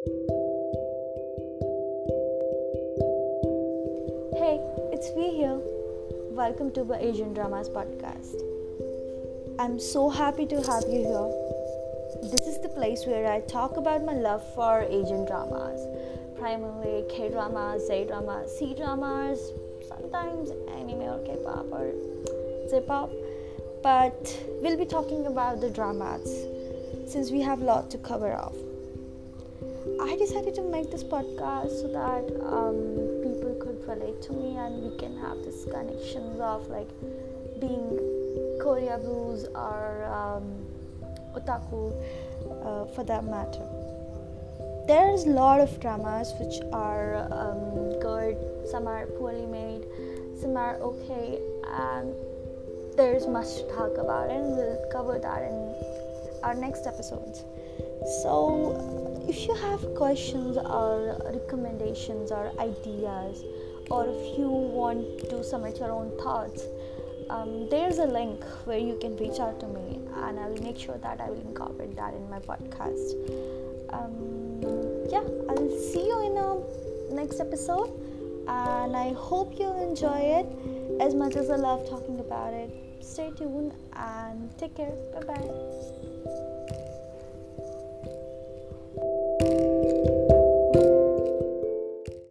Hey, it's V here. Welcome to the Asian Dramas podcast. I'm so happy to have you here. This is the place where I talk about my love for Asian dramas, primarily K dramas, Z dramas, C dramas, sometimes anime or K pop or Z pop. But we'll be talking about the dramas since we have a lot to cover off. I decided to make this podcast so that um, people could relate to me and we can have this connections of like being Koreaboos or um, otaku uh, for that matter. There's a lot of dramas which are um, good, some are poorly made, some are okay, and there's much to talk about, and we'll cover that in our next episodes. So, if you have questions or recommendations or ideas, or if you want to submit your own thoughts, um, there's a link where you can reach out to me, and I will make sure that I will incorporate that in my podcast. Um, yeah, I'll see you in a next episode, and I hope you'll enjoy it as much as I love talking about it. Stay tuned and take care. Bye bye.